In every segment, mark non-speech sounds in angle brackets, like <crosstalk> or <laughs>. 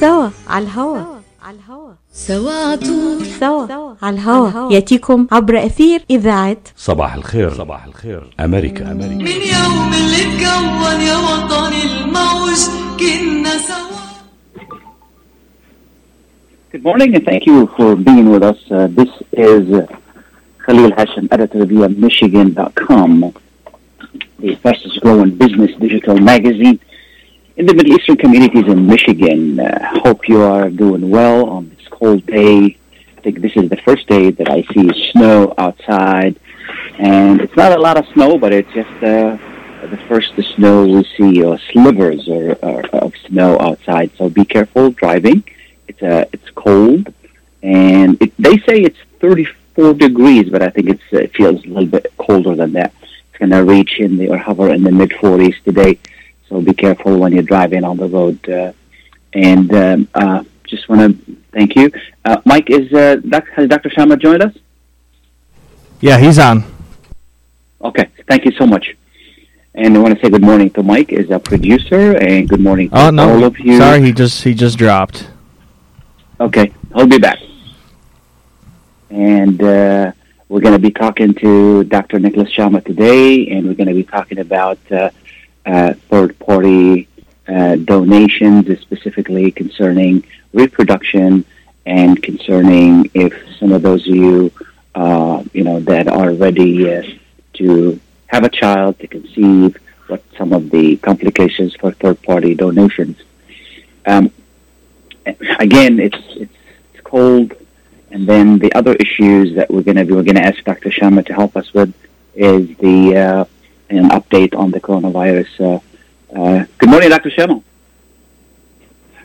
سوا على الهوا على الهوا سوا عطول سوا على الهوا ياتيكم عبر اثير اذاعه صباح الخير صباح الخير أمريكا أمريكا من يوم اللي اتكون يا وطني الموج كنا سوا Good morning and thank you for being with us. Uh, this is uh, Khalil Hassan, editor of Michigan.com, the fastest growing business digital magazine in the Middle Eastern communities in Michigan. Uh, hope you are doing well on this cold day. I think this is the first day that I see snow outside. And it's not a lot of snow, but it's just uh, the first snow we see uh, slivers or, or, of snow outside. So be careful driving. It's uh, it's cold, and it, they say it's 34 degrees, but I think it's it feels a little bit colder than that. It's going to reach in the or hover in the mid 40s today. So be careful when you're driving on the road. Uh, and um, uh, just want to thank you, uh, Mike. Is uh, doc, has Dr. Shamma joined us? Yeah, he's on. Okay, thank you so much. And I want to say good morning to Mike, is a producer, and good morning to Oh no, all of you. sorry, he just he just dropped. Okay, I'll be back. And uh, we're going to be talking to Dr. Nicholas Shamma today, and we're going to be talking about uh, uh, third-party uh, donations, specifically concerning reproduction and concerning if some of those of you, uh, you know, that are ready to have a child, to conceive, what some of the complications for third-party donations. Um, again, it's, it's it's cold, and then the other issues that we're going to be we're going to ask Dr. Shamma to help us with is the uh, an update on the coronavirus. Uh, uh, good morning, Dr. Shamma.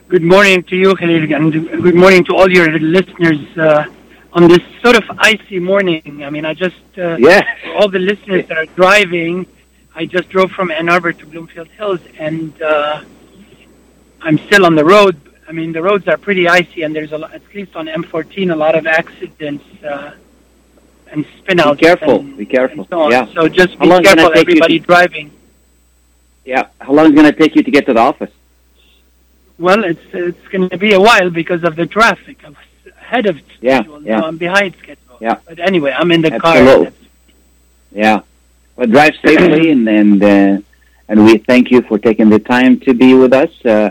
Good morning to you, Khalil, and good morning to all your listeners uh, on this sort of icy morning. I mean, I just, uh, for all the listeners that are driving, I just drove from Ann Arbor to Bloomfield Hills, and uh, I'm still on the road. I mean, the roads are pretty icy, and there's a lot, at least on M14, a lot of accidents uh, and spinouts. Be careful. and- Be careful. so. Yeah. So just be long is it gonna careful, you to- everybody driving. Yeah. How long is it going to take you to get to the office? Well, it's it's going to be a while because of the traffic. I was ahead of Yeah, schedule. yeah. Now I'm behind schedule. Yeah. But anyway, I'm in the Absolutely. car. Yeah. Well, drive safely, <clears throat> and and uh, and we thank you for taking the time to be with us. Uh,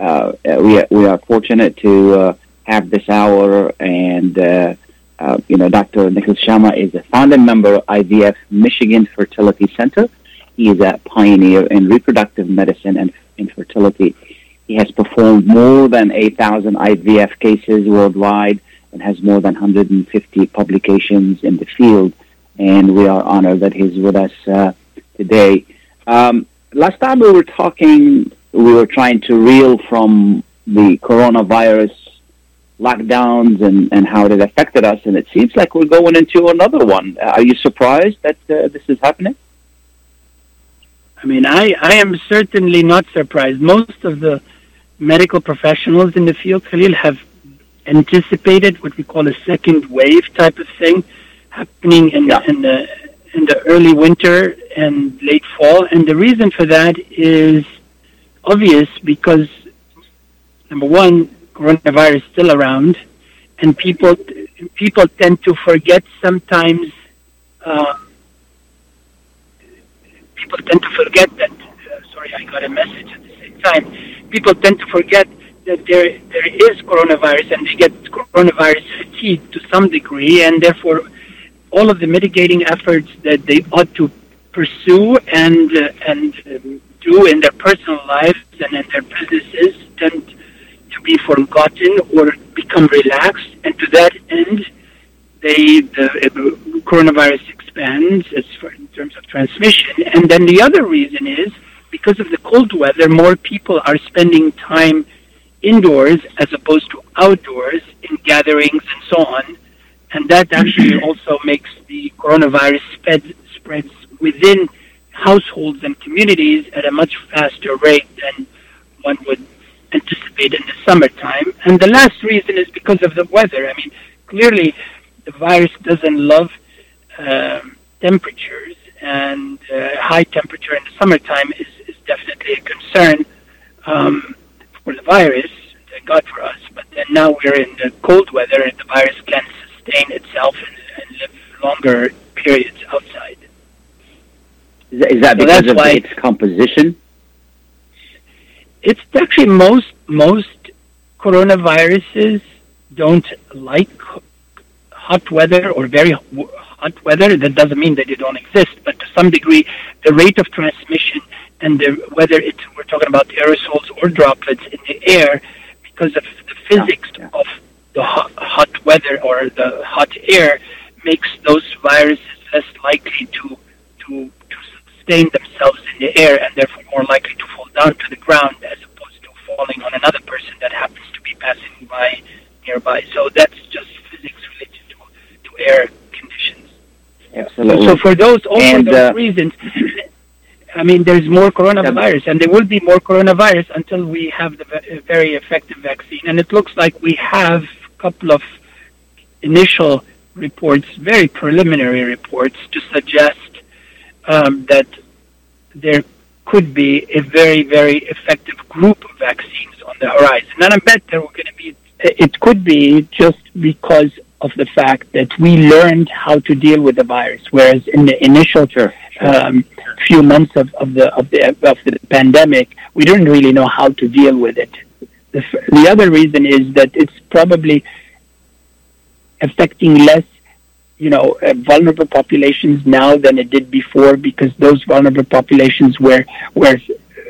uh, we we are fortunate to uh, have this hour, and uh, you know, Dr. Nicholas Shamma is a founding member of IVF Michigan Fertility Center. He is a pioneer in reproductive medicine and infertility. He has performed more than 8,000 IVF cases worldwide and has more than 150 publications in the field. And we are honored that he's with us uh, today. Um, last time we were talking, we were trying to reel from the coronavirus lockdowns and, and how it affected us, and it seems like we're going into another one. Uh, are you surprised that uh, this is happening? I mean, I, I am certainly not surprised. Most of the medical professionals in the field, Khalil, have anticipated what we call a second wave type of thing happening in, Yeah. in the in the early winter and late fall. And the reason for that is obvious because number one, coronavirus still around, and people people tend to forget sometimes. Uh, people tend to forget that. Uh, sorry, I got a message at the same time. People tend to forget that there there is coronavirus, and they get coronavirus fatigue to some degree, and therefore all of the mitigating efforts that they ought to pursue and uh, and um, do in their personal lives and in their businesses tend be forgotten or become relaxed, and to that end, they the coronavirus expands as far in terms of transmission. And then the other reason is because of the cold weather, more people are spending time indoors as opposed to outdoors in gatherings and so on. And that actually <clears throat> also makes the coronavirus spread, spreads within households and communities at a much faster rate than one would anticipate in the summertime. And the last reason is because of the weather. I mean, clearly the virus doesn't love um, temperatures, and uh, high temperature in the summertime is, is definitely a concern um, for the virus. thank God for us. But then now we're in the cold weather, and the virus can sustain itself and, and live longer periods outside. Is that, is that So because of why- its composition? It's actually most most coronaviruses don't like hot weather or very hot weather. That doesn't mean that they don't exist, but to some degree, the rate of transmission and the, whether it's we're talking about aerosols or droplets in the air, because of the physics yeah. of the hot, hot weather or the hot air, makes those viruses less likely to to to sustain themselves in the air and therefore more likely to fall down to the ground as opposed to falling on another person that happens to be passing by nearby. So that's just physics related to, to air conditions. Absolutely. So for those, all And, for those uh, reasons, <clears throat> I mean, there's more coronavirus, and there will be more coronavirus until we have the ve- very effective vaccine. And it looks like we have a couple of initial reports, very preliminary reports, to suggest um, that there could be a very, very effective group of vaccines on the horizon. And I bet there are going to be. It could be just because of the fact that we learned how to deal with the virus, whereas in the initial um, few months of, of the of the of the pandemic, we didn't really know how to deal with it. The, the other reason is that it's probably affecting less, you know, uh, vulnerable populations now than it did before because those vulnerable populations were were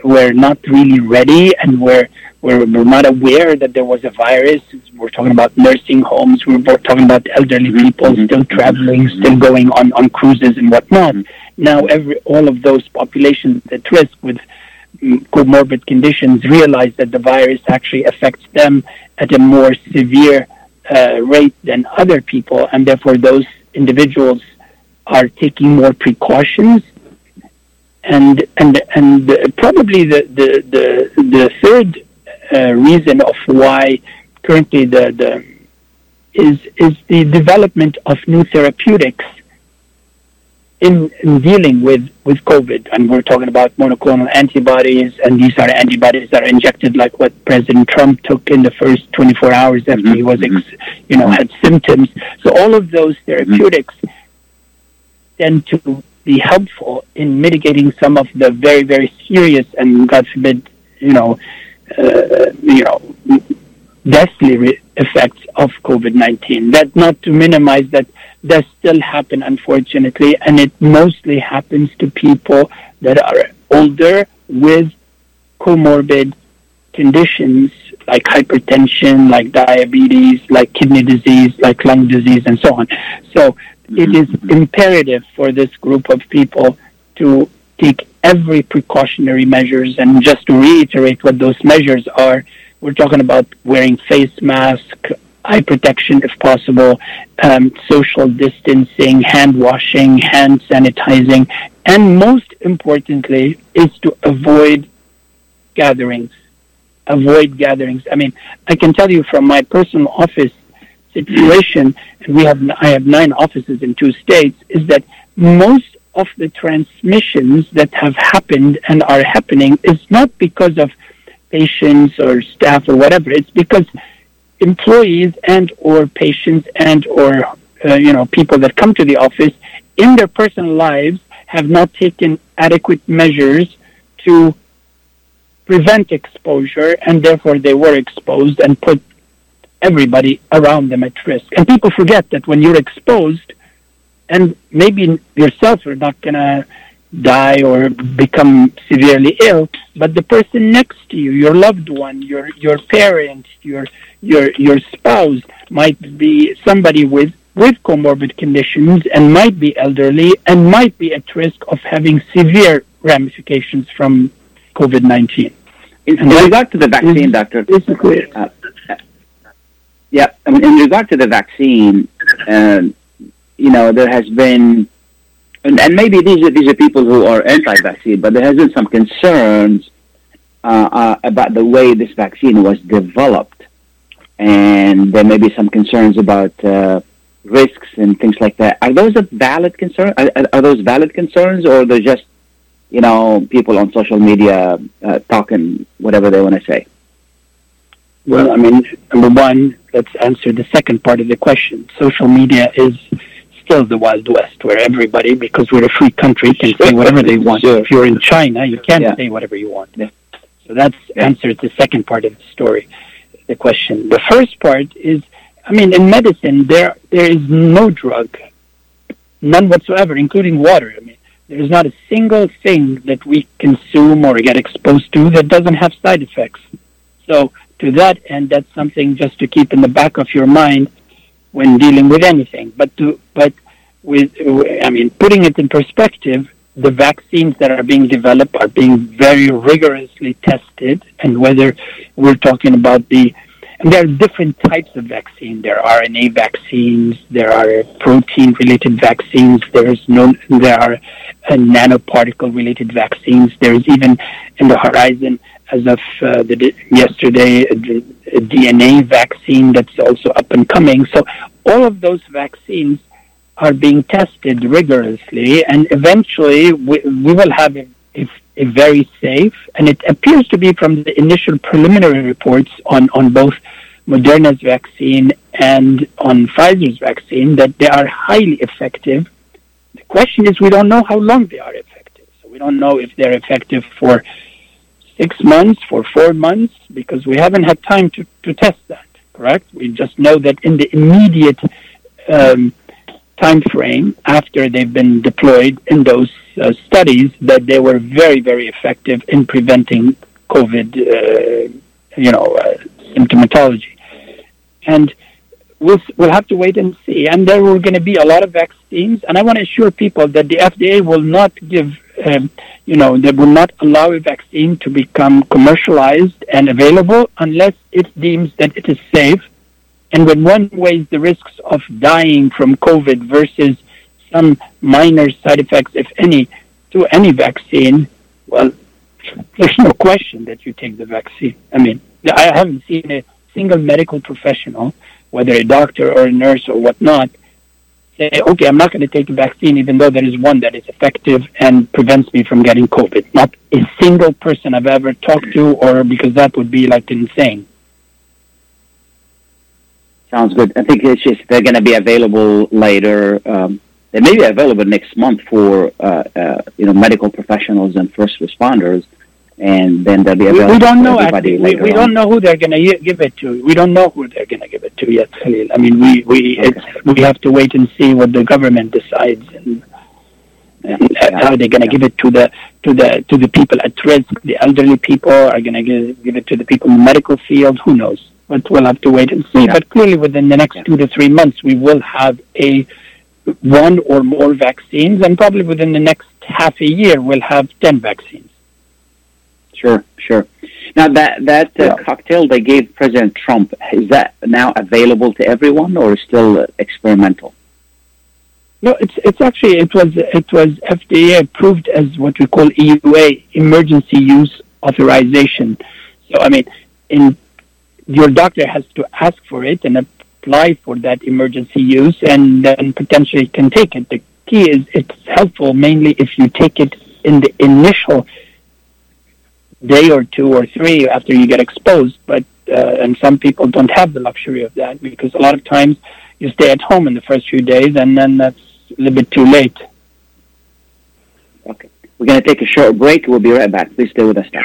were not really ready and were were, were not aware that there was a virus. We're talking about nursing homes. We're talking about elderly people mhm, still traveling, mhm. still going on, on cruises and whatnot. Mhm. Now, every all of those populations at risk with mm, comorbid conditions realize that the virus actually affects them at a more severe uh, rate than other people, and therefore those individuals are taking more precautions. And and and probably the the the, the third uh, reason of why currently the the is is the development of new therapeutics in, in dealing with, with COVID, and we're talking about monoclonal antibodies, and these are antibodies that are injected like what President Trump took in the first 24 hours after he was, ex, you know, had symptoms. So all of those therapeutics tend to be helpful in mitigating some of the very, very serious and God forbid, you know, uh, you know, deathly re- effects of COVID-19. That not to minimize that does still happen, unfortunately, and it mostly happens to people that are older with comorbid conditions like hypertension, like diabetes, like kidney disease, like lung disease, and so on. So mm-hmm. it is imperative for this group of people to take every precautionary measures. And just to reiterate what those measures are, we're talking about wearing face mask, eye protection if possible, um, social distancing, hand washing, hand sanitizing, and most importantly is to avoid gatherings. Avoid gatherings. I mean, I can tell you from my personal office situation, and we have I have nine offices in two states, is that most of the transmissions that have happened and are happening is not because of patients or staff or whatever. It's because employees and or patients and or uh, you know people that come to the office in their personal lives have not taken adequate measures to prevent exposure and therefore they were exposed and put everybody around them at risk. And people forget that when you're exposed and maybe yourself are not going to die or become severely ill but the person next to you your loved one your your parent your your your spouse might be somebody with with comorbid conditions and might be elderly and might be at risk of having severe ramifications from COVID-19. In, in regard to the vaccine, is- Doctor, Basically, uh, uh, yeah, I mean, in regard to the vaccine, uh, you know, there has been, and, and maybe these are these are people who are anti-vaccine, but there has been some concerns uh, uh, about the way this vaccine was developed, and there may be some concerns about uh, risks and things like that. Are those a valid concern? Are, are- those valid concerns, or they're just, you know, people on social media uh, talking whatever they want to say? Well, I mean, number one, let's answer the second part of the question. Social media is still the Wild West, where everybody, because we're a free country, can say whatever they want. Sure. If you're in China, you can't Yeah. say whatever you want. Yeah. So that's answers the second part of the story, the question. The first part is, I mean, in medicine, there there is no drug, none whatsoever, including water. I mean, there is not a single thing that we consume or get exposed to that doesn't have side effects. So to that end, that's something just to keep in the back of your mind when dealing with anything. But to but with I mean, putting it in perspective, the vaccines that are being developed are being very rigorously tested, and whether we're talking about the and there are different types of vaccine. There are RNA vaccines. There are protein-related vaccines. There's no. There are uh, nanoparticle-related vaccines. There is even in the horizon, as of uh, the, yesterday, a, DNA vaccine that's also up and coming. So all of those vaccines are being tested rigorously, and eventually we, we will have a, a, a very safe, and it appears to be from the initial preliminary reports on, on both Moderna's vaccine and on Pfizer's vaccine that they are highly effective. The question is, we don't know how long they are effective. So we don't know if they're effective for six months, for four months, because we haven't had time to, to test that, correct? We just know that in the immediate um, time frame after they've been deployed in those uh, studies that they were very, very effective in preventing COVID, uh, you know, uh, symptomatology. And we'll, we'll have to wait and see. And there are going to be a lot of vaccines. And I want to assure people that the FDA will not give, um, you know, they will not allow a vaccine to become commercialized and available unless it deems that it is safe and when one weighs the risks of dying from COVID versus some minor side effects, if any, to any vaccine, well, there's no question that you take the vaccine. I mean, I haven't seen a single medical professional, whether a doctor or a nurse or whatnot, say, okay, I'm not going to take a vaccine even though there is one that is effective and prevents me from getting COVID. Not a single person I've ever talked to, or because that would be like insane. Sounds good. I think it's just they're going to be available later. Um, they may be available next month for uh, uh, you know medical professionals and first responders, and then they'll be We, available. we don't know actually. We, we don't know who they're going to give it to. We don't know who they're going to give it to yet, Khalil. I mean, we we it's, we have to wait and see what the government decides and, and how they're going to give it to the to the to the people at risk. The elderly people are going to give, give it to the people in the medical field. Who knows? But we'll have to wait and see. Yeah. But clearly, within the next Yeah. two to three months, we will have a one or more vaccines, and probably within the next half a year, we'll have ten vaccines. Sure, sure. Now that that uh, Yeah. cocktail they gave President Trump is that now available to everyone or is still uh, experimental? No, it's it's actually it was it was FDA approved as what we call EUA emergency use authorization. So I mean, in your doctor has to ask for it and apply for that emergency use, and then potentially can take it. The key is it's helpful mainly if you take it in the initial day or two or three after you get exposed. But uh, and some people don't have the luxury of that because a lot of times you stay at home in the first few days, and then that's a little bit too late. Okay, we're going to take a short break. We'll be right back. Please stay with us now.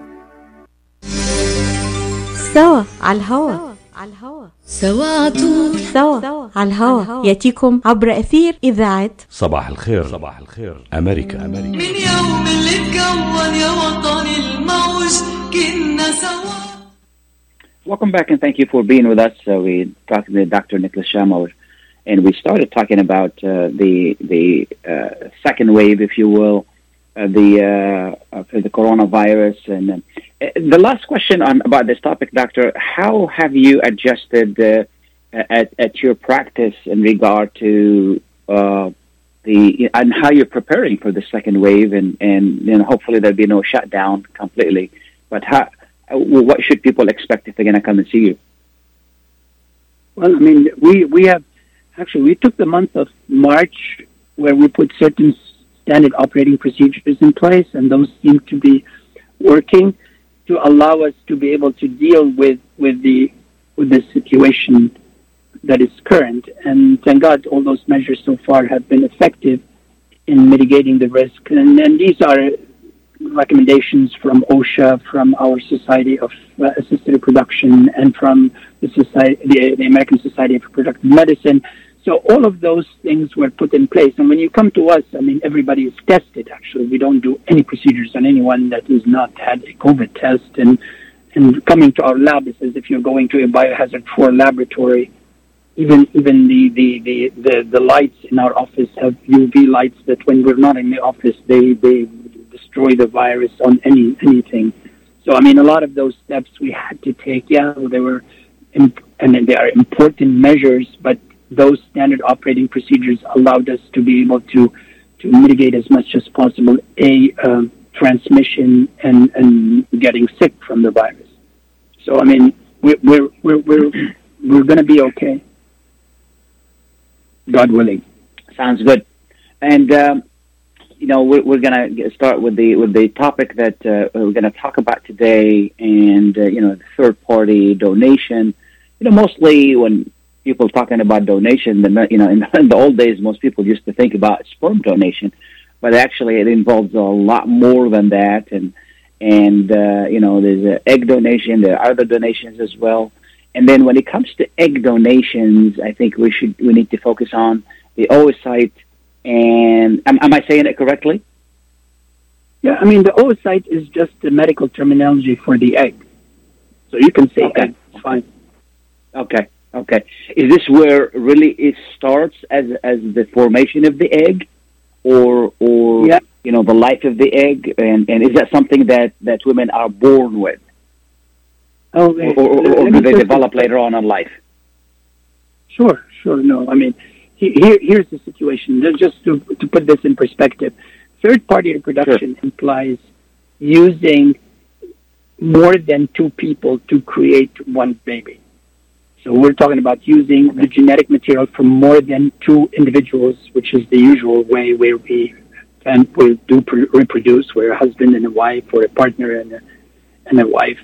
سوا على الهوا. سوا طول. سوا على الهوا. ياتيكم عبر اثير اذاعه صباح الخير. صباح الخير. امريكا امريكا من يوم اللي يا الموج كنا سوا. Welcome back and thank you for being with us. Uh, we talked with Dr. Nicholas Shamma and we started talking about uh, the the uh, second wave, if you will, uh, the uh, the coronavirus. And uh, the last question on about this topic, Doctor, how have you adjusted uh, at at your practice in regard to uh, the and how you're preparing for the second wave, and and you know, hopefully there'll be no shutdown completely. But how, what should people expect if they're going to come and see you? Well, I mean, we we have actually we took the month of March where we put certain standard operating procedures in place, and those seem to be working to allow us to be able to deal with with the with the situation that is current. And thank God, all those measures so far have been effective in mitigating the risk. And, and these are recommendations from OSHA, from our Society of uh, Assisted Reproduction, and from the society, the, the American Society of Reproductive Medicine. So all of those things were put in place. And when you come to us, I mean, everybody is tested. Actually, we don't do any procedures on anyone that has not had a COVID test. And and coming to our lab, it as if you're going to a biohazard four laboratory, even even the, the, the, the, the lights in our office have UV lights that when we're not in the office, they they destroy the virus on any anything. So I mean, a lot of those steps we had to take. Yeah, they were, imp- and they are important measures, but those standard operating procedures allowed us to be able to to mitigate as much as possible a um, transmission and and getting sick from the virus. So I mean, we're we're we're we're, we're going to be okay. God willing. Sounds good. And um, you know, we're, we're going to start with the with the topic that uh, we're going to talk about today, and uh, you know, the third party donation. You know, mostly when people talking about donation, the you know, in, in <laughs> the old days, most people used to think about sperm donation, but actually, it involves a lot more than that, and and uh, you know, there's uh, egg donation, there are other donations as well. And then when it comes to egg donations, I think we should we need to focus on the oocyte. And am, am I saying it correctly? Yeah, I mean the oocyte is just the medical terminology for the egg, so you can say Okay. egg. It's fine. Okay, okay. Is this where really it starts as as the formation of the egg, or or Yeah. you know the life of the egg, and and is that something that that women are born with, Oh, or, or, or, do they develop later on in life? Sure, sure. No, I mean, here, here's the situation. Just- Just to, to put this in perspective, third party reproduction implies using more than two people to create one baby. So we're talking about using the genetic material from more than two individuals, which is the usual way where we and we do pr- reproduce, where a husband and a wife or a partner and a, and a wife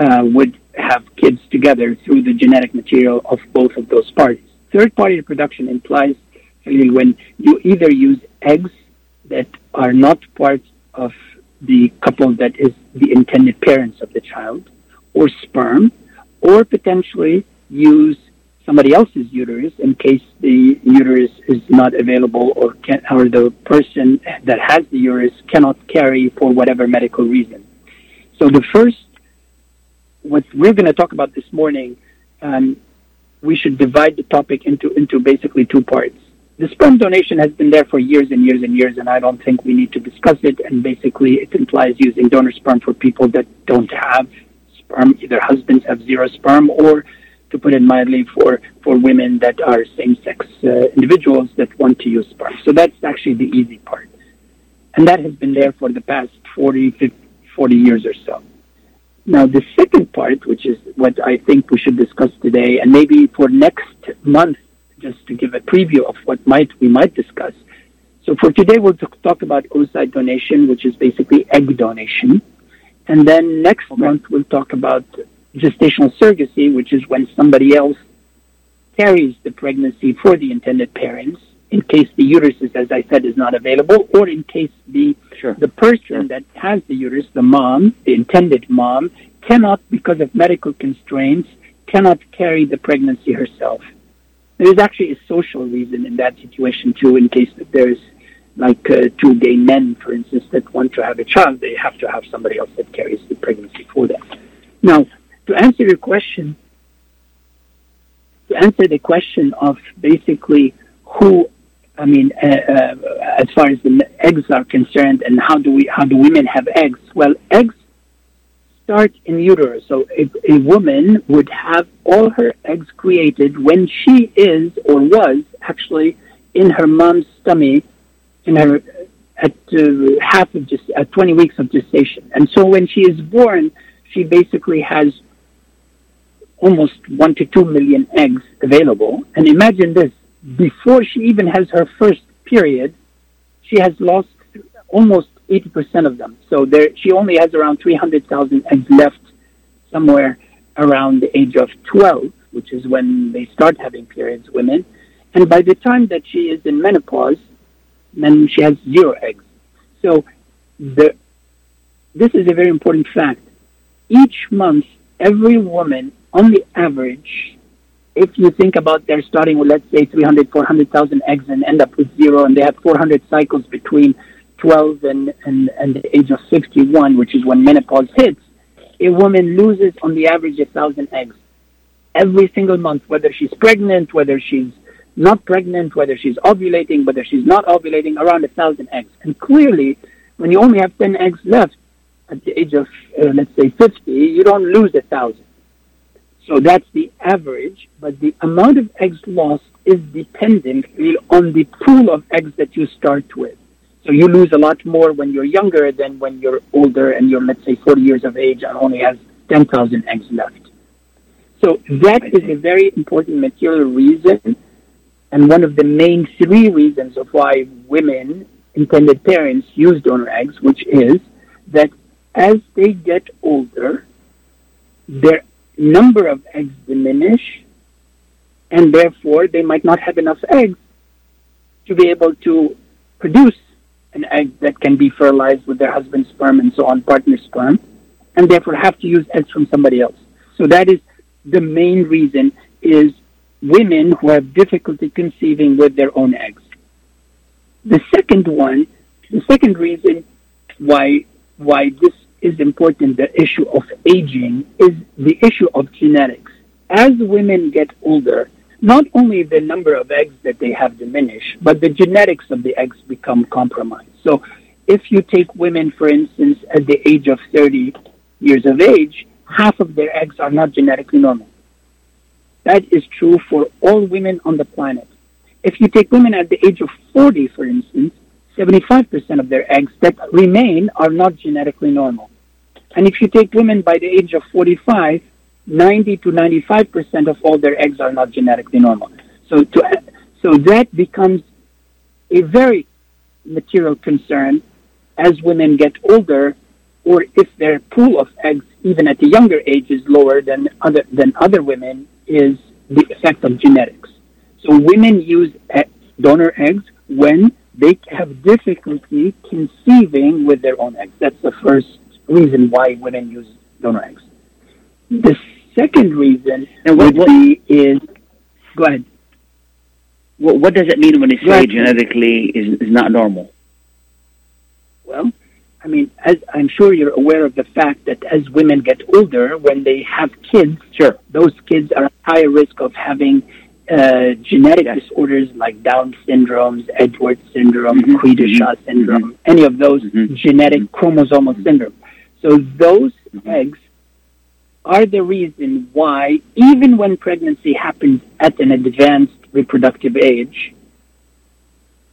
uh, would have kids together through the genetic material of both of those parties. Third party reproduction implies really when you either use eggs that are not part of the couple that is the intended parents of the child, or sperm, or potentially use somebody else's uterus in case the uterus is not available or can, or the person that has the uterus cannot carry for whatever medical reason. So the first what we're going to talk about this morning, um, we should divide the topic into into basically two parts. The sperm donation has been there for years and years and years, and I don't think we need to discuss it. And basically, it implies using donor sperm for people that don't have sperm, either husbands have zero sperm, or to put it mildly, for for women that are same-sex uh, individuals that want to use sperm. So that's actually the easy part, and that has been there for the past 40, 50, 40 years or so. Now, the second part, which is what I think we should discuss today, and maybe for next month, just to give a preview of what might we might discuss. So for today, we'll talk about oocyte donation, which is basically egg donation, and then next month we'll talk about gestational surrogacy, which is when somebody else carries the pregnancy for the intended parents in case the uterus is, as I said, is not available, or in case the Sure. the person that has the uterus, the mom, the intended mom, cannot, because of medical constraints, cannot carry the pregnancy herself. There is actually a social reason in that situation too, in case that there's like uh, two gay men, for instance, that want to have a child, they have to have somebody else that carries the pregnancy for them. Now, to answer your question, to answer the question of basically who, I mean, uh, uh, as far as the eggs are concerned, and how do we, how do women have eggs? Well, eggs start in utero. So a, a woman would have all her eggs created when she is or was actually in her mom's stomach in her at uh, half of just at 20 weeks of gestation. And so when she is born, she basically has almost one to two million eggs available. And imagine this: before she even has her first period, she has lost almost 80% of them. So there, she only has around 300,000 eggs left somewhere around the age of 12, which is when they start having periods, women. And by the time that she is in menopause, then she has zero eggs. So the, this is a very important fact. Each month, every woman, on the average, if you think about they're starting with, let's say, 300, 400,000 eggs and end up with zero, and they have 400 cycles between 12 and, and, and the age of 61, which is when menopause hits, a woman loses on the average a thousand eggs every single month, whether she's pregnant, whether she's not pregnant, whether she's ovulating, whether she's not ovulating, around a thousand eggs. And clearly, when you only have 10 eggs left at the age of, uh, let's say, 50, you don't lose a thousand. So that's the average, but the amount of eggs lost is dependent on the pool of eggs that you start with. So you lose a lot more when you're younger than when you're older and you're, let's say, 40 years of age and only has 10,000 eggs left. So that is a very important material reason and one of the main three reasons of why women, intended parents, use donor eggs, which is that as they get older, their number of eggs diminish, and therefore they might not have enough eggs to be able to produce an egg that can be fertilized with their husband's sperm and so on, partner sperm, and therefore have to use eggs from somebody else. So that is the main reason is women who have difficulty conceiving with their own eggs. The second one, the second reason why why this is important, the issue of aging, is the issue of genetics. As women get older, not only the number of eggs that they have diminish, but the genetics of the eggs become compromised. So if you take women, for instance, at the age of 30 years of age, half of their eggs are not genetically normal. That is true for all women on the planet. If you take women at the age of 40, for instance, 75% of their eggs that remain are not genetically normal. And if you take women by the age of 45, 90 to 95% of all their eggs are not genetically normal. So, to, so that becomes a very material concern as women get older, or if their pool of eggs, even at a younger age, is lower than other than other women, is the effect of genetics. So women use donor eggs when they have difficulty conceiving with their own eggs. That's the first reason why women use donor eggs. The second reason And what, would be is go ahead. what, what does it mean when they say genetically is, is not normal? Well, I mean, as I'm sure you're aware of the fact that as women get older, when they have kids, Sure. those kids are at higher risk of having uh, genetic disorders like Down syndromes, Edwards syndrome, Mhm, cri-du-chat mhm, syndrome, any of those Mhm. genetic chromosomal syndrome. So those eggs are the reason why, even when pregnancy happens at an advanced reproductive age,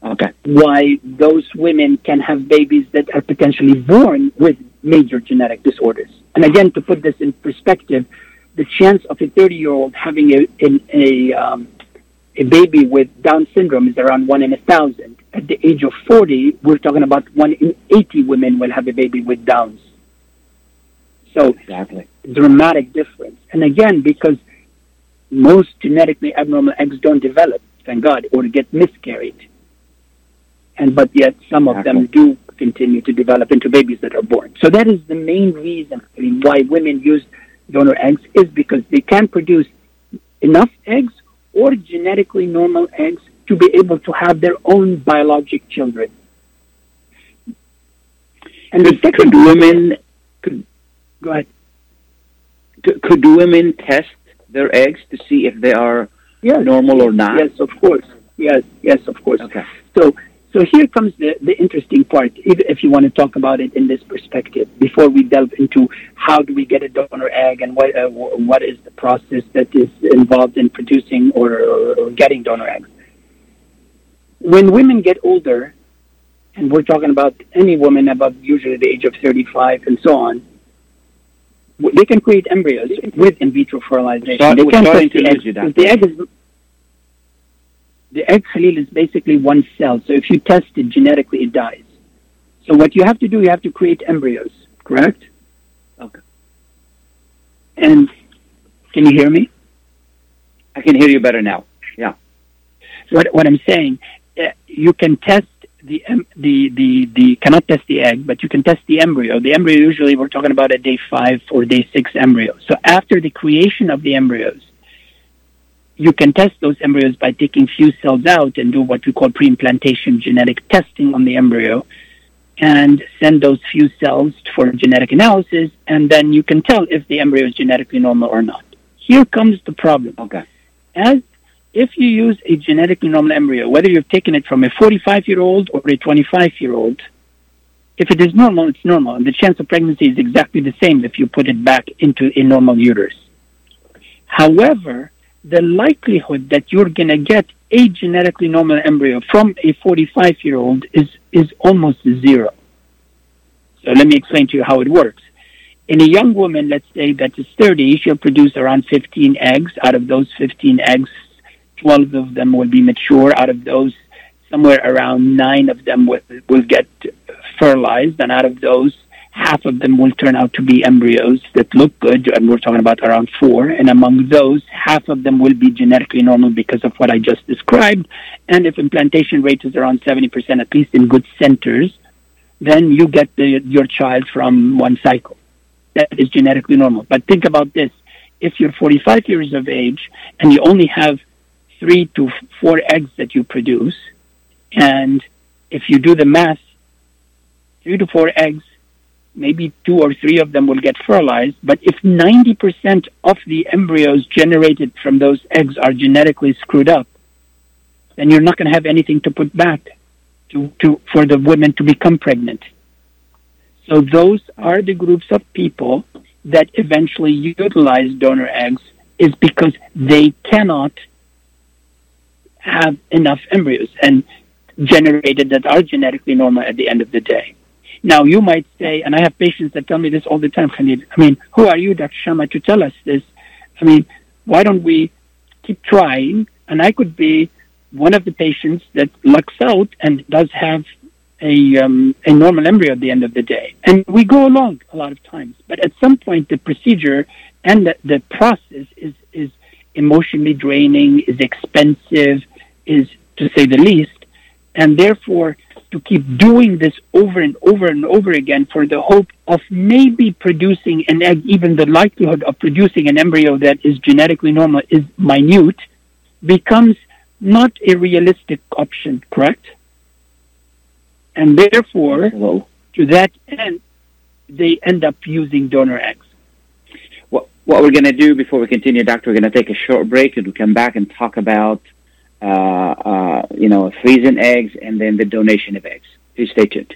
Okay. why those women can have babies that are potentially born with major genetic disorders. And again, to put this in perspective, the chance of a 30 year old having a, a, a, um, a baby with Down syndrome is around one in a thousand. At the age of 40, we're talking about one in 80 women will have a baby with Downs. So Exactly. dramatic difference. And again, because most genetically abnormal eggs don't develop, thank God, or get miscarried. And but yet some of them do continue to develop into babies that are born. So that is the main reason why women use donor eggs is because they can produce enough eggs or genetically normal eggs to be able to have their own biologic children. And the second could women could, go ahead. could could women test their eggs to see if they are Yes. normal or not? Yes, of course. Yes, yes, of course. Okay. So, so here comes the, the interesting part, if, if you want to talk about it in this perspective, before we delve into how do we get a donor egg and what, uh, what is the process that is involved in producing or, or, or getting donor eggs. When women get older, and we're talking about any woman above usually the age of 35 and so on, they can create embryos with in vitro fertilization. Start- they can test the egg. The egg is the egg Khalil is basically one cell. So if you test it genetically, it dies. So what you have to do, you have to create embryos, correct? Okay. And can you hear me? I can hear you better now. Yeah. What what I'm saying, uh, you can test the em- the the the cannot test the egg, but you can test the embryo. The embryo usually we're talking about a day five or day six embryo. So after the creation of the embryos, you can test those embryos by taking few cells out and do what we call pre-implantation genetic testing on the embryo, and send those few cells for genetic analysis, and then you can tell if the embryo is genetically normal or not. Here comes the problem Okay. as if you use a genetically normal embryo, whether you've taken it from a 45 year old or a 25 year old, if it is normal, it's normal. And the chance of pregnancy is exactly the same if you put it back into a normal uterus. However, the likelihood that you're going to get a genetically normal embryo from a 45 year old is, is almost zero. So let me explain to you how it works. In a young woman, let's say that is 30, she'll produce around 15 eggs. Out of those 15 eggs, 12 of them will be mature. Out of those, somewhere around nine of them will, will get fertilized. And out of those, half of them will turn out to be embryos that look good. And we're talking about around four. And among those, half of them will be genetically normal because of what I just described. And if implantation rate is around 70%, at least in good centers, then you get the, your child from one cycle that is genetically normal. But think about this. If you're 45 years of age and you only have three to four eggs that you produce, and if you do the math, three to four eggs, maybe two or three of them will get fertilized. But if 90% of the embryos generated from those eggs are genetically screwed up, then you're not going to have anything to put back to, to, for the women to become pregnant. So those are the groups of people that eventually utilize donor eggs is because they cannot have enough embryos and generated that are genetically normal at the end of the day. Now you might say, and I have patients that tell me this all the time, Khalid, I mean, who are you, Dr. Shamma, to tell us this? I mean, why don't we keep trying? And I could be one of the patients that lucks out and does have a um, a normal embryo at the end of the day. And we go along a lot of times, but at some point the procedure and the, the process is is emotionally draining, is expensive, is to say the least, and therefore to keep doing this over and over and over again for the hope of maybe producing an egg, even the likelihood of producing an embryo that is genetically normal is minute, becomes not a realistic option, correct? And therefore, Hello. to that end, they end up using donor eggs. What, what we're going to do before we continue, Doctor, we're going to take a short break and we'll come back and talk about, Uh, uh, you know, freezing eggs and then the donation of eggs. Please stay tuned.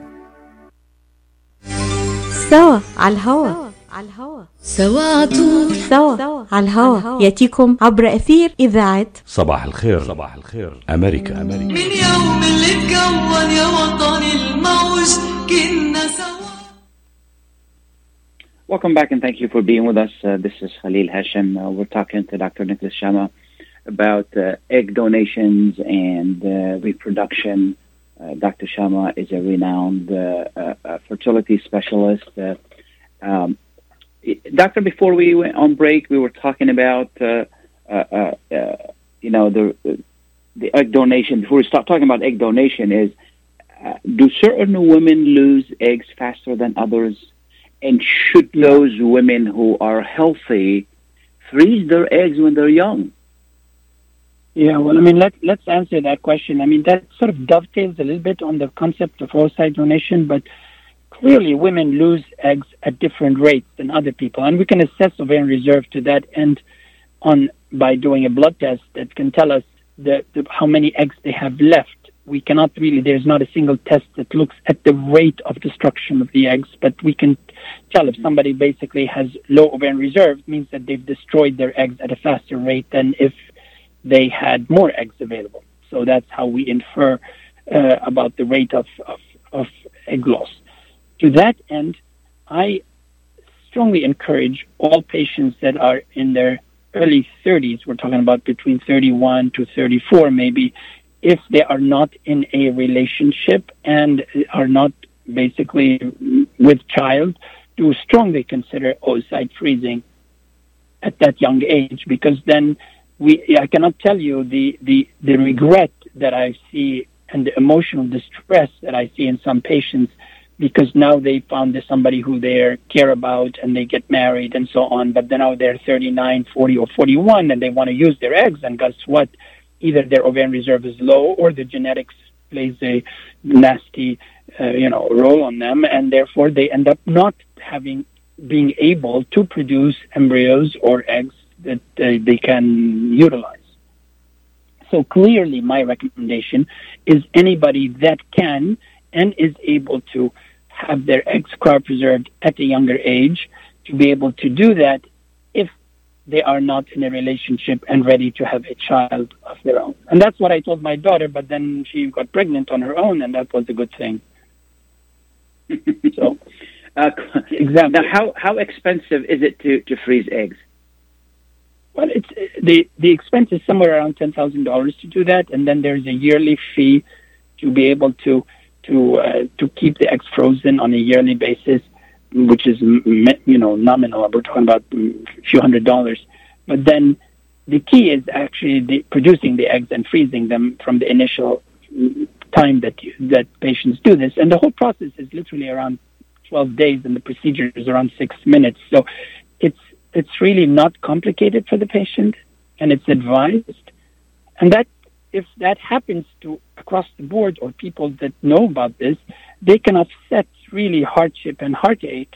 سوا على الهوا على الهوا سوا عطول سوا على الهوا ياتيكم عبر اثير اذاعه صباح الخير صباح الخير أمريكا أمريكا من يوم اللي اتكون يا وطني الموج كنا سوا Welcome back and thank you for being with us. Uh, this is Khalil Hashem. Uh, we're talking to Dr. Nicholas Shama about uh, egg donations and uh, reproduction. Uh, Dr. Shamma is a renowned uh, uh, uh, fertility specialist. Uh, um, doctor, before we went on break, we were talking about, you know, the the egg donation. Before we start talking about egg donation, is do certain women lose eggs faster than others? And should those women who are healthy freeze their eggs when they're young? Yeah, well, I mean, let, let's answer that question. I mean, that sort of dovetails a little bit on the concept of oocyte donation, but clearly women lose eggs at different rates than other people. And we can assess ovarian reserve to that end on by doing a blood test that can tell us the, the, how many eggs they have left. We cannot really, there's not a single test that looks at the rate of destruction of the eggs, but we can tell if somebody basically has low ovarian reserve, means that they've destroyed their eggs at a faster rate than if they had more eggs available. So that's how we infer uh, about the rate of, of, of egg loss. To that end, I strongly encourage all patients that are in their early 30s, we're talking about between 31 to 34 maybe, if they are not in a relationship and are not basically with child, to strongly consider oocyte freezing at that young age because then we I cannot tell you the, the, the regret that I see and the emotional distress that I see in some patients because now they found somebody who they care about and they get married and so on, but then now they're 39, 40, or 41 and they want to use their eggs, and guess what? Either their ovarian reserve is low or the genetics plays a nasty, uh, you know, role on them, and therefore they end up not having being able to produce embryos or eggs that uh, they can utilize. So clearly, my recommendation is anybody that can and is able to have their eggs cryopreserved at a younger age to be able to do that if they are not in a relationship and ready to have a child of their own. And that's what I told my daughter, but then she got pregnant on her own, and that was a good thing. <laughs> so, Uh, exactly. now, how, how expensive is it to, to freeze eggs? Well, it's the the expense is somewhere around ten thousand dollars to do that, and then there's a yearly fee to be able to to uh, to keep the eggs frozen on a yearly basis, which is you know nominal. We're talking about a few hundred dollars, but then the key is actually the, producing the eggs and freezing them from the initial time that you, that patients do this, and the whole process is literally around twelve days, and the procedure is around six minutes. So it's it's really not complicated for the patient and it's advised. And that if that happens to across the board or people that know about this, they can offset really hardship and heartache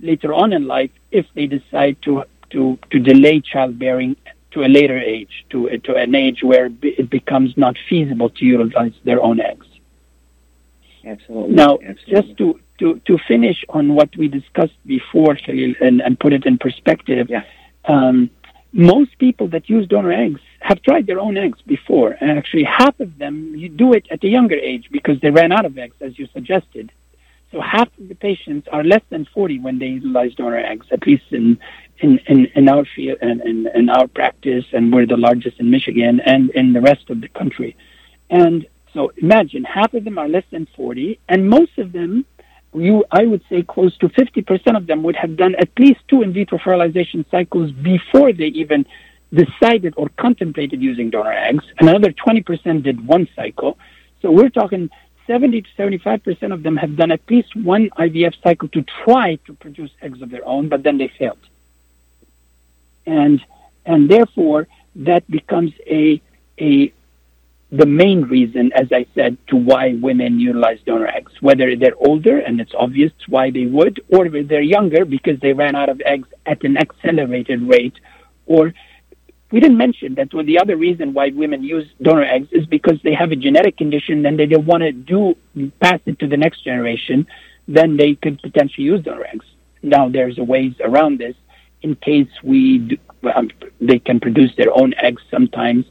later on in life if they decide to to, to delay childbearing to a later age, to to an age where it becomes not feasible to utilize their own eggs. Absolutely. Now, Absolutely. just to, to, to finish on what we discussed before, Khalil, and, and put it in perspective, Yeah. um, most people that use donor eggs have tried their own eggs before, and actually half of them you do it at a younger age because they ran out of eggs, as you suggested. So half of the patients are less than 40 when they utilize donor eggs, at least in in, in, in our field and in, in our practice, and we're the largest in Michigan and in the rest of the country. And so imagine half of them are less than 40, and most of them, you I would say close to 50% of them would have done at least two in vitro fertilization cycles before they even decided or contemplated using donor eggs. And another 20% did one cycle. So we're talking 70 to 75 percent of them have done at least one IVF cycle to try to produce eggs of their own, but then they failed. And and therefore that becomes a a the main reason, as I said, to why women utilize donor eggs, whether they're older and it's obvious why they would, or they're younger because they ran out of eggs at an accelerated rate, or we didn't mention that the other reason why women use donor eggs is because they have a genetic condition and they don't want to do pass it to the next generation, then they could potentially use donor eggs. Now there's ways around this in case we do, um, they can produce their own eggs sometimes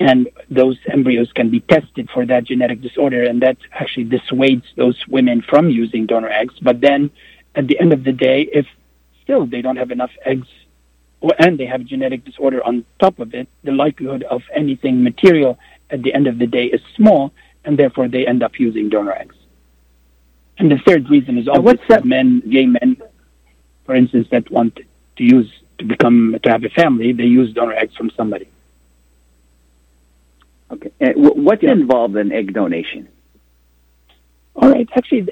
and those embryos can be tested for that genetic disorder, and that actually dissuades those women from using donor eggs. But then, at the end of the day, if still they don't have enough eggs, or, and they have genetic disorder on top of it, the likelihood of anything material at the end of the day is small, and therefore they end up using donor eggs. And the third reason is obviously that men, gay men, for instance, that want to use to become to have a family, they use donor eggs from somebody. Okay. What's yeah. involved in egg donation? All right. Actually,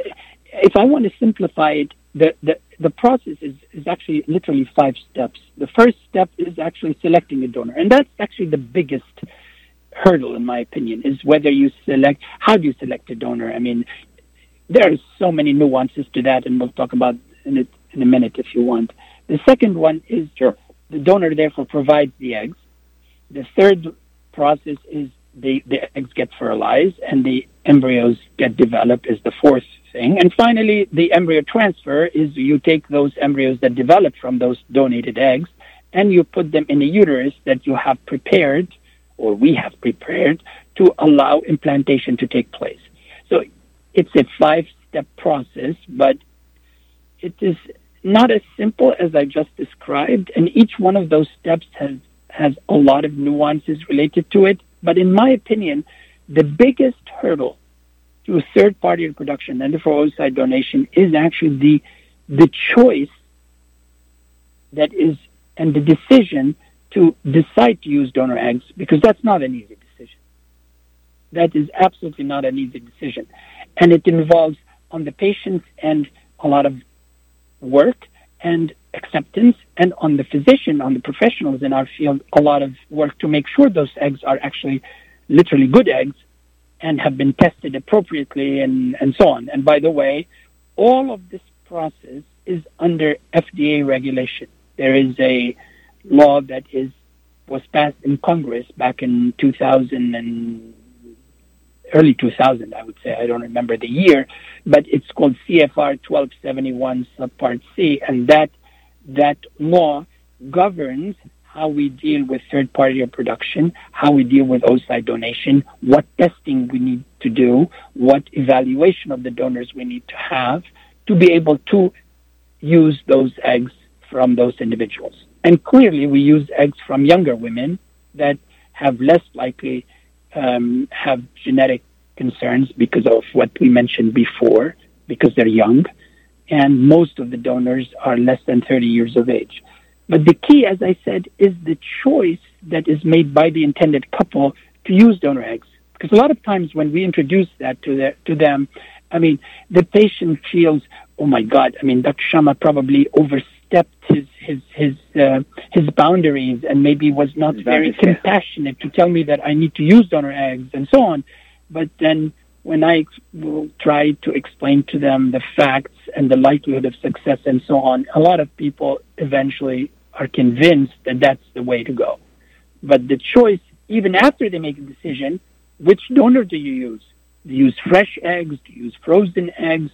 if I want to simplify it, the, the, the process is, is actually literally five steps. The first step is actually selecting a donor. And that's actually the biggest hurdle, in my opinion, is whether you select, how do you select a donor? I mean, there are so many nuances to that, and we'll talk about in, it, in a minute if you want. The second one is sure. the donor, therefore, provides the eggs. The third process is the, the eggs get fertilized and the embryos get developed is the fourth thing. And finally, the embryo transfer is you take those embryos that develop from those donated eggs and you put them in a uterus that you have prepared or we have prepared to allow implantation to take place. So it's a five step process, but it is not as simple as I just described. And each one of those steps has, has a lot of nuances related to it. But in my opinion, the biggest hurdle to third party reproduction and therefore oocyte donation is actually the the choice that is and the decision to decide to use donor eggs because that's not an easy decision. That is absolutely not an easy decision. And it involves on the patient's end a lot of work and acceptance, and on the physician, on the professionals in our field, a lot of work to make sure those eggs are actually literally good eggs and have been tested appropriately and, and so on. And by the way, all of this process is under FDA regulation. There is a law that is was passed in Congress back in 2000 and early 2000, I would say. I don't remember the year, but it's called CFR 1271 subpart C, and that that law governs how we deal with third party reproduction, how we deal with oocyte donation, what testing we need to do, what evaluation of the donors we need to have to be able to use those eggs from those individuals. And clearly, we use eggs from younger women that have less likely um, have genetic concerns because of what we mentioned before, because they're young and most of the donors are less than 30 years of age. But the key, as I said, is the choice that is made by the intended couple to use donor eggs. Because a lot of times when we introduce that to, the, to them, I mean, the patient feels, oh my God, I mean, Dr. Shamma probably overstepped his his his uh, his boundaries and maybe was not very compassionate to tell me that I need to use donor eggs and so on. But then when I will try to explain to them the facts and the likelihood of success and so on, a lot of people eventually are convinced that that's the way to go. But the choice, even after they make a decision, which donor do you use? Do you use fresh eggs? Do you use frozen eggs?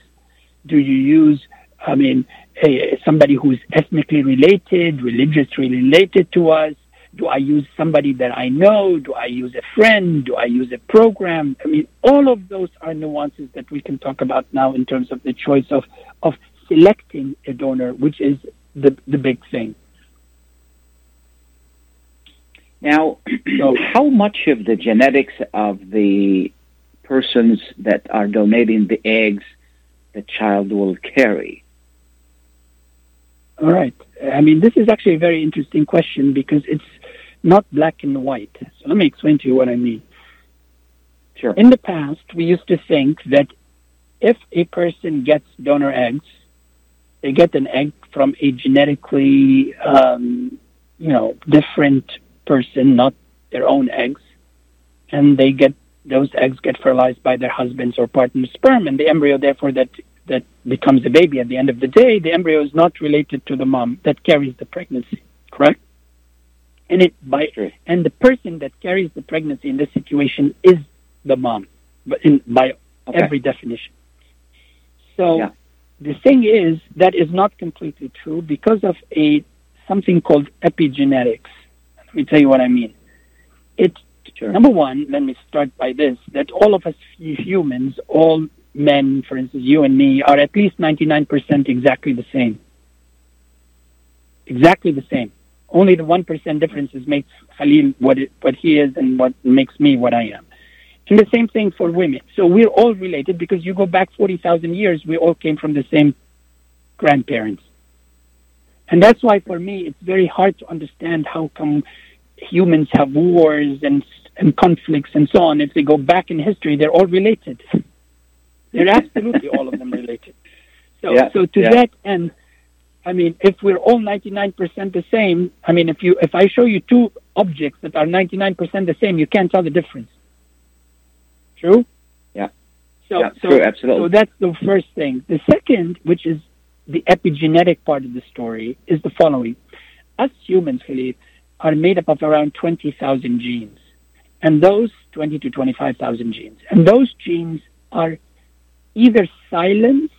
Do you use, I mean, a, somebody who's ethnically related, religiously related to us? Do I use somebody that I know? Do I use a friend? Do I use a program? I mean, all of those are nuances that we can talk about now in terms of the choice of, of selecting a donor, which is the, the big thing. Now, <clears throat> so how much of the genetics of the persons that are donating the eggs the child will carry? All right. I mean, this is actually a very interesting question because it's not black and white. So let me explain to you what I mean. Sure. In the past, we used to think that if a person gets donor eggs, they get an egg from a genetically, um, you know, different person, not their own eggs, and they get those eggs get fertilized by their husband's or partner's sperm, and the embryo, therefore, that that becomes a baby at the end of the day, the embryo is not related to the mom that carries the pregnancy, correct? And it by and the person that carries the pregnancy in this situation is the mom, but in by Okay. every definition. So Yeah. the thing is that is not completely true because of a something called epigenetics. Let me tell you what I mean. It Sure. number one, let me start by this: that all of us humans, all men, for instance, you and me, are at least ninety nine percent exactly the same. Exactly the same. Only the one percent differences makes Khalil what it, what he is and what makes me what I am. And the same thing for women. So we're all related because you go back 40,000 years, we all came from the same grandparents. And that's why for me, it's very hard to understand how come humans have wars and, and conflicts and so on. If they go back in history, they're all related. <laughs> They're absolutely all of them related. So, Yeah, so to yeah. that end, I mean, if we're all 99% the same, I mean, if you if I show you two objects that are 99% the same, you can't tell the difference. True? Yeah. So, Yeah, so, true, absolutely. so that's the first thing. The second, which is the epigenetic part of the story, is the following. Us humans, Khalid, are made up of around 20,000 genes. And those 20 to 25,000 genes. And those genes are either silenced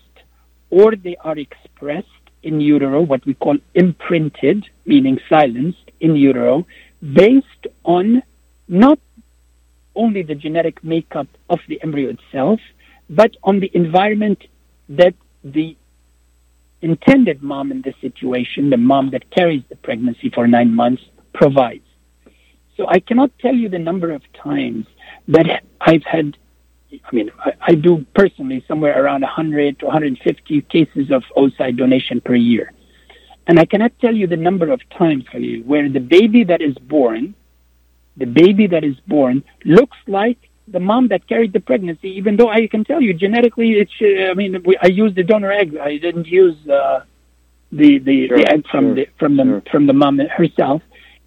or they are expressed in utero, what we call imprinted, meaning silenced in utero, based on not only the genetic makeup of the embryo itself, but on the environment that the intended mom in this situation, the mom that carries the pregnancy for nine months, provides. So I cannot tell you the number of times that I've had, I mean, I, I do personally somewhere around 100 to 150 cases of oocyte donation per year. And I cannot tell you the number of times, Khalil, where the baby that is born, the baby that is born looks like the mom that carried the pregnancy, even though I can tell you genetically, it's, uh, I mean, we, I used the donor egg. I didn't use uh, the, the, Sure, the egg from sure, the, from the, sure. from the mom herself.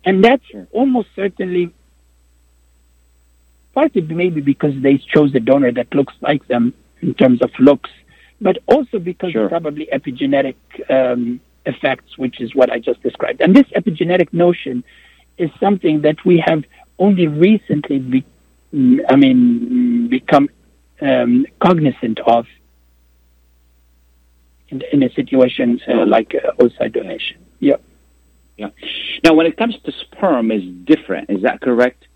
And that's almost certainly partly maybe because they chose a donor that looks like them in terms of looks, but also because Sure. of probably epigenetic um, effects, which is what I just described. And this epigenetic notion is something that we have only recently, be, I mean, become um, cognizant of in, in a situation uh, like uh, oocyte donation. Yeah. Now, when it comes to sperm, is different. Is that correct?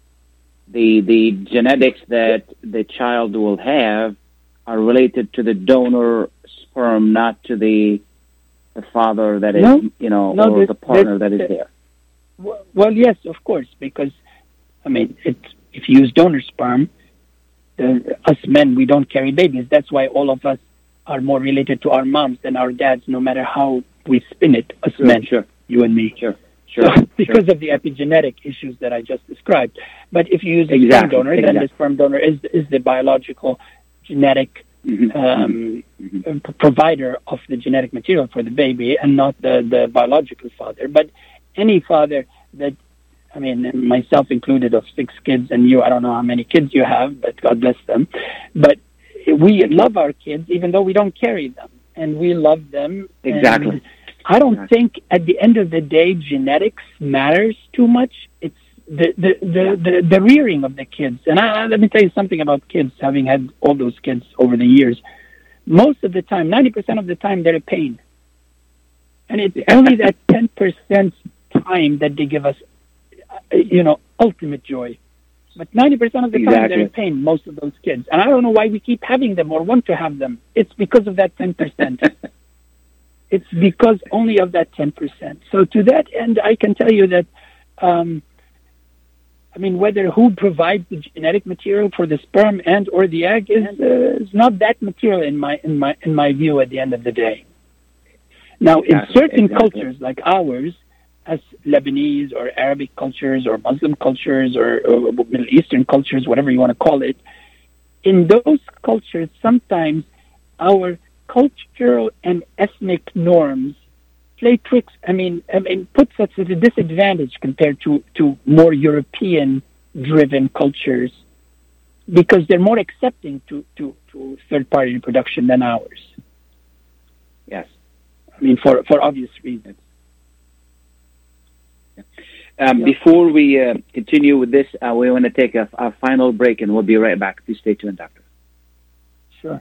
The the genetics that the child will have are related to the donor sperm, not to the the father that is, No. you know, No, or the- the partner that is there. Well, well, yes, of course, because I mean, it's, if you use donor sperm, the, us men we don't carry babies. That's why all of us are more related to our moms than our dads, no matter how we spin it. Us Sure, men, sure, you and me. sure, sure. So, <laughs> sure. because of the epigenetic issues that I just described. But if you use a sperm Exactly, donor, then exactly. the sperm donor is is the biological genetic Mhm, um, mhm. p- provider of the genetic material for the baby and not the, the biological father. But any father that, I mean, myself included, of six kids, and you, I don't know how many kids you have, but God bless them. But we love our kids even though we don't carry them, and we love them. and Exactly. I don't Exactly. think at the end of the day genetics matters too much. It's the the the, the, the rearing of the kids. And I, let me tell you something about kids. Having had all those kids over the years, most of the time, ninety percent of the time, they're a pain, and it's <laughs> only that ten percent time that they give us, uh, you know, ultimate joy. But ninety percent of the time, they're in pain. Most of those kids, and I don't know why we keep having them or want to have them. It's because of that ten percent. <laughs> it's because only of that 10%. So to that end, I can tell you that, um, I mean, whether who provides the genetic material for the sperm and or the egg is, uh, is not that material in my in my in my view at the end of the day. Now, in certain exactly. cultures like ours, as Lebanese or Arabic cultures or Muslim cultures or, or Middle Eastern cultures, whatever you want to call it, in those cultures, sometimes our cultural and ethnic norms play tricks. I mean, I mean, puts us at a disadvantage compared to to more European-driven cultures because they're more accepting to to, to third-party reproduction than ours. Yes. I mean, for for obvious reasons. Um, Yeah. Before we uh, continue with this, uh, we want to take a, a final break, and we'll be right back. Please stay tuned, Doctor. Sure.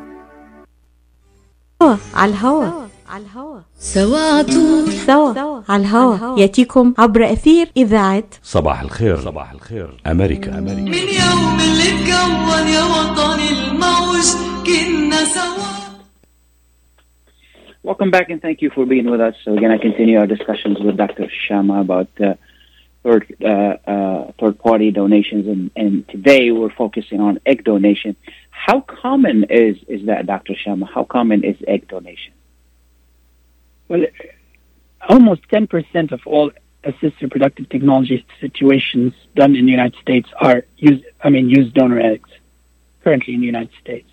على على سوا سوا. على ياتيكم عبر اثير اذاعه صباح الخير. صباح الخير. امريكا امريكا من يوم اللي اتكون يا الموج كنا سوا. Welcome back and thank you for being with us. So again, I continue our discussions with Dr. Shamma about uh, third uh, uh, third party donations, and, and today we're focusing on egg donation. Uh, how common is is that, Dr. Shamma? How common is egg donation? Well, almost 10% of all assisted reproductive technology situations done in the United States are use. I mean, use donor eggs currently in the United States.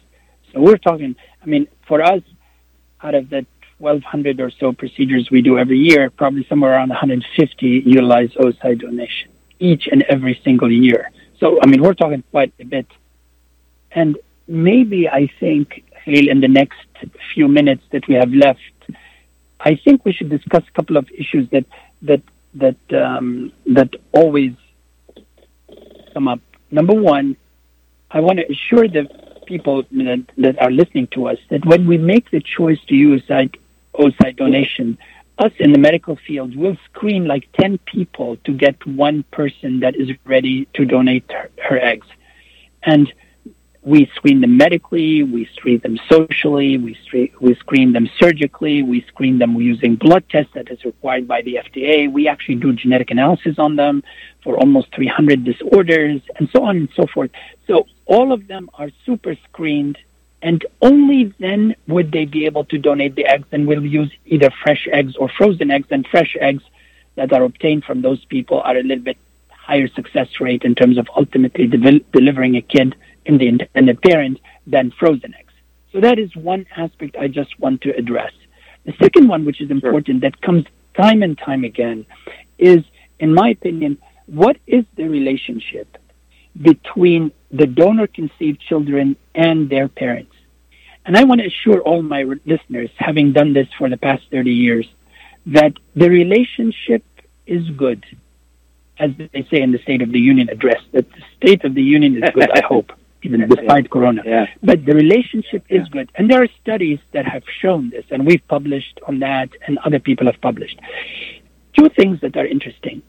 So we're talking. I mean, for us, out of the 1,200 or so procedures we do every year, probably somewhere around 150 utilize oocyte donation each and every single year. So I mean, we're talking quite a bit. And maybe I think, Khalil, in the next few minutes that we have left, I think we should discuss a couple of issues that that that um, that always come up. Number one, I want to assure the people that, that are listening to us that when we make the choice to use oocyte donation, us in the medical field will screen like 10 people to get one person that is ready to donate her, her eggs. And we screen them medically, we screen them socially, we, screen, we screen them surgically, we screen them using blood tests that is required by the FDA. We actually do genetic analysis on them for almost 300 disorders and so on and so forth. So all of them are super screened and only then would they be able to donate the eggs and we'll use either fresh eggs or frozen eggs and fresh eggs that are obtained from those people are a little bit higher success rate in terms of ultimately devel- delivering a kid in the intended parent than frozen eggs. So that is one aspect I just want to address. The second one, which is important, that comes time and time again, is, in my opinion, what is the relationship between the donor conceived children and their parents? And I want to assure all my listeners, having done this for the past 30 years, that the relationship is good. As they say in the State of the Union address, that the State of the Union is good, I <laughs> hope, even despite Corona. Yeah. But the relationship is good. And there are studies that have shown this, and we've published on that, and other people have published. Two things that are interesting.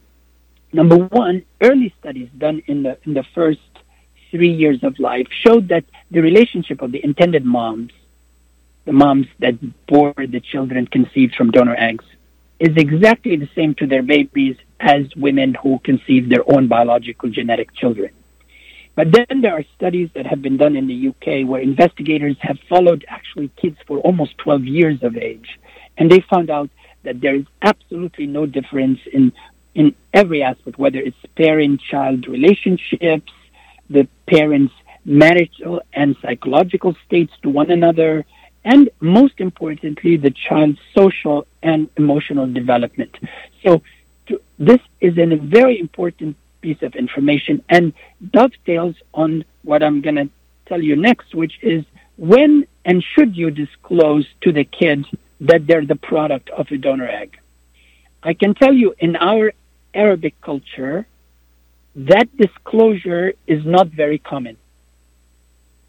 Number one, early studies done in the, in the first three years of life showed that the relationship of the intended moms, the moms that bore the children conceived from donor eggs, is exactly the same to their babies as women who conceive their own biological genetic children. But then there are studies that have been done in the UK where investigators have followed actually kids for almost 12 years of age. And they found out that there is absolutely no difference in, in every aspect, whether it's parent child relationships, the parents' marital and psychological states to one another, and most importantly, the child's social and emotional development. So, to, this is in a very important piece of information and dovetails on what I'm going to tell you next, which is when and should you disclose to the kid that they're the product of a donor egg? I can tell you in our Arabic culture, that disclosure is not very common.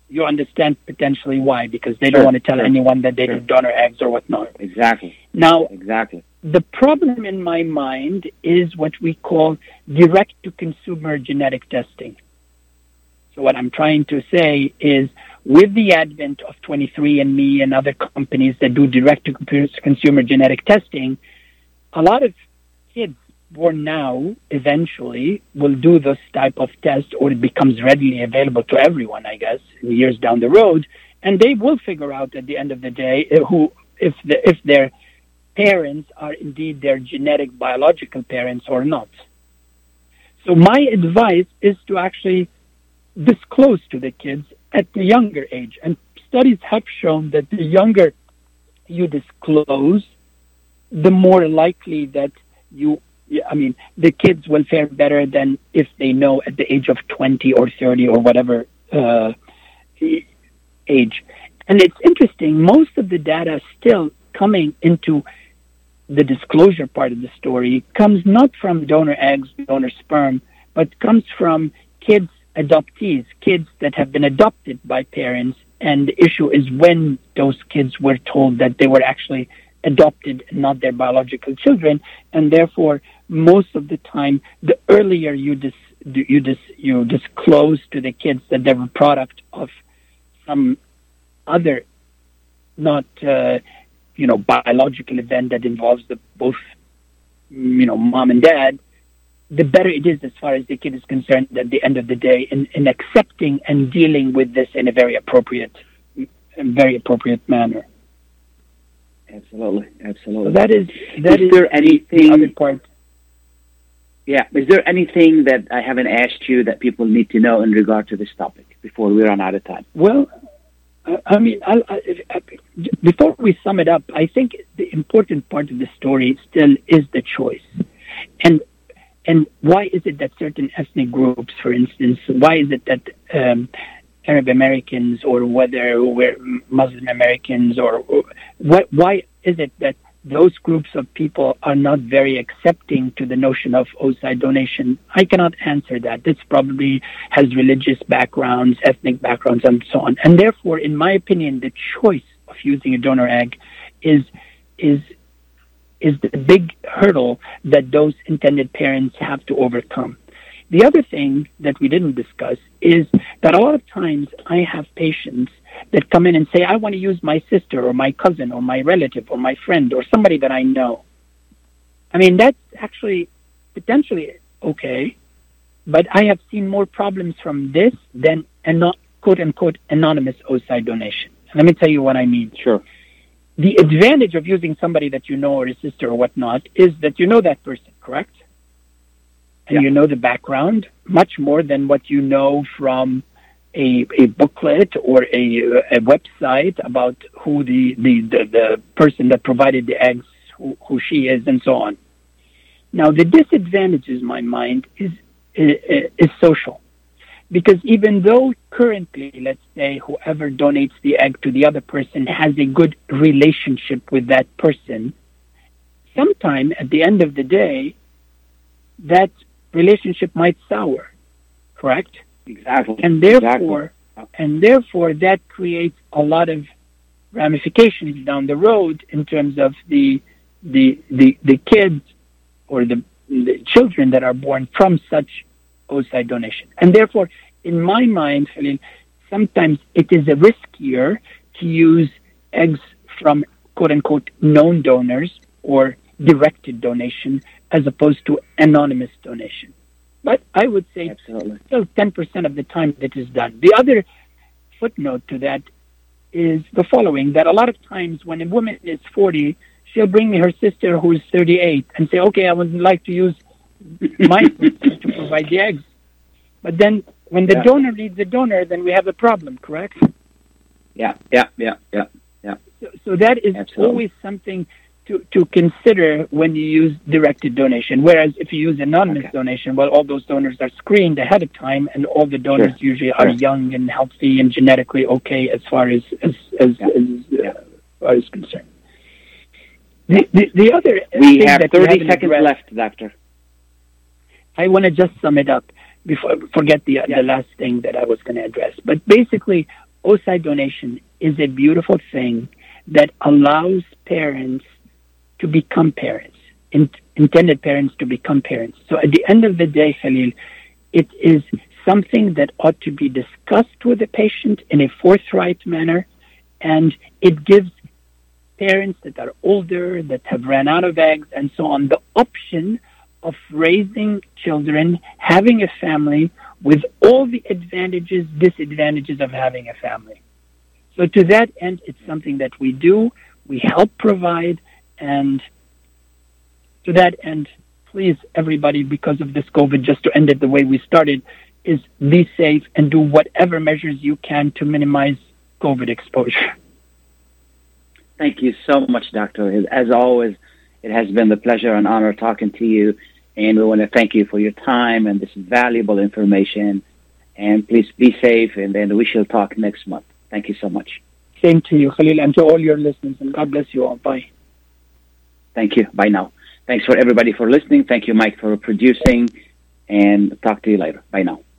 You understand potentially why, because they don't want to tell sure, anyone that they sure. do donor eggs or whatnot. Exactly. Now, Exactly. The problem in my mind is what we call direct to consumer genetic testing. So what I'm trying to say is with the advent of 23andMe and other companies that do direct to consumer genetic testing, a lot of kids born now eventually will do this type of test or it becomes readily available to everyone, I guess, in years down the road. And they will figure out at the end of the day uh, who, if the, if their parents are indeed their genetic biological parents or not. So my advice is to actually disclose to the kids at the younger age. And studies have shown that the younger you disclose, the more likely that you, I mean, the kids will fare better than if they know at the age of 20 or 30 or whatever uh, age. And it's interesting, most of the data still coming into the disclosure part of the story comes not from donor eggs, donor sperm, but comes from kids, adoptees, kids that have been adopted by parents. And the issue is when those kids were told that they were actually adopted, not their biological children. And therefore, most of the time, the earlier you dis, you dis, you disclose to the kids that they're a product of some other, not uh, you know, biological event that involves the both, you know, mom and dad, the better it is as far as the kid is concerned at the end of the day in, in accepting and dealing with this in a very appropriate, very appropriate manner. Absolutely. So Absolutely. that is that Is is there the anything- other part. Yeah. Is there anything that I haven't asked you that people need to know in regard to this topic before we run out of time? Well, I- mean, I, I, before we sum it up, I think the important part of the story still is the choice, and and why is it that certain ethnic groups, for instance, why is it that um, Arab Americans or whether we're Muslim Americans or, or what, why is it that those groups of people are not very accepting to the notion of oocyte donation? I cannot answer that. This probably has religious backgrounds, ethnic backgrounds, and so on. And therefore, in my opinion, the choice of using a donor egg is is is the big hurdle that those intended parents have to overcome. The other thing that we didn't discuss is that a lot of times I have patients that come in and say, I want to use my sister or my cousin or my relative or my friend or somebody that I know. I mean, that's actually potentially okay, but I have seen more problems from this than a not, quote unquote anonymous oocyte donation. Let me tell you what I mean. Sure. The advantage of using somebody that you know or a sister or whatnot is that you know that person, correct? And Yeah. you know the background much more than what you know from a, a booklet or a, a website about who the, the, the, the person that provided the eggs, who, who she is, and so on. Now, the disadvantage, in my mind, is, is, is social. Because even though currently, let's say, whoever donates the egg to the other person has a good relationship with that person, sometime at the end of the day, that relationship might sour, correct? Exactly. and therefore and therefore that creates a lot of ramifications down the road in terms of the the the, the kids or the, the children that are born from such oocyte donation and therefore in my mind Khalil, sometimes it is a riskier to use eggs from quote unquote known donors or directed donation as opposed to anonymous donation but I would say Absolutely. still 10% of the time that is done. The other footnote to that is the following that a lot of times when a woman is 40, she'll bring me her sister who is 38 and say, okay, I would like to use my <laughs> sister to provide the eggs. But then when the Yeah. donor needs a donor, then we have a problem, correct? Yeah. Yeah. Yeah. Yeah. So, so that is Absolutely. always something to, to consider when you use directed donation. Whereas if you use anonymous Okay. donation, well, all those donors are screened ahead of time, and all the donors Sure. usually are Sure. young and healthy and genetically okay as far as as as, Yeah. as Yeah. uh, far as concerned. The, the, the other We have that 30 seconds left, Doctor. I want to just sum it up before forget the the last thing that I was going to address. But basically, oocyte donation is a beautiful thing that allows parents to become parents, in, intended parents to become parents. So at the end of the day, Khalil, it is something that ought to be discussed with the patient in a forthright manner, and it gives parents that are older, that have ran out of eggs, and so on, the option of raising children, having a family with all the advantages, disadvantages of having a family. So to that end, it's something that we do, we help provide, and to that end, please, everybody, because of this COVID, just to end it the way we started, is be safe and do whatever measures you can to minimize COVID exposure. Thank you so much, Doctor. As always, it has been the pleasure and honor talking to you. And we want to thank you for your time and this valuable information. And please be safe, and then we shall talk next month. Thank you so much. Same to you, Khalil, and to all your listeners, and God bless you all. Bye. Thank you. Bye now. Thanks for everybody for listening. Thank you, Mike, for producing. And talk to you later. Bye now.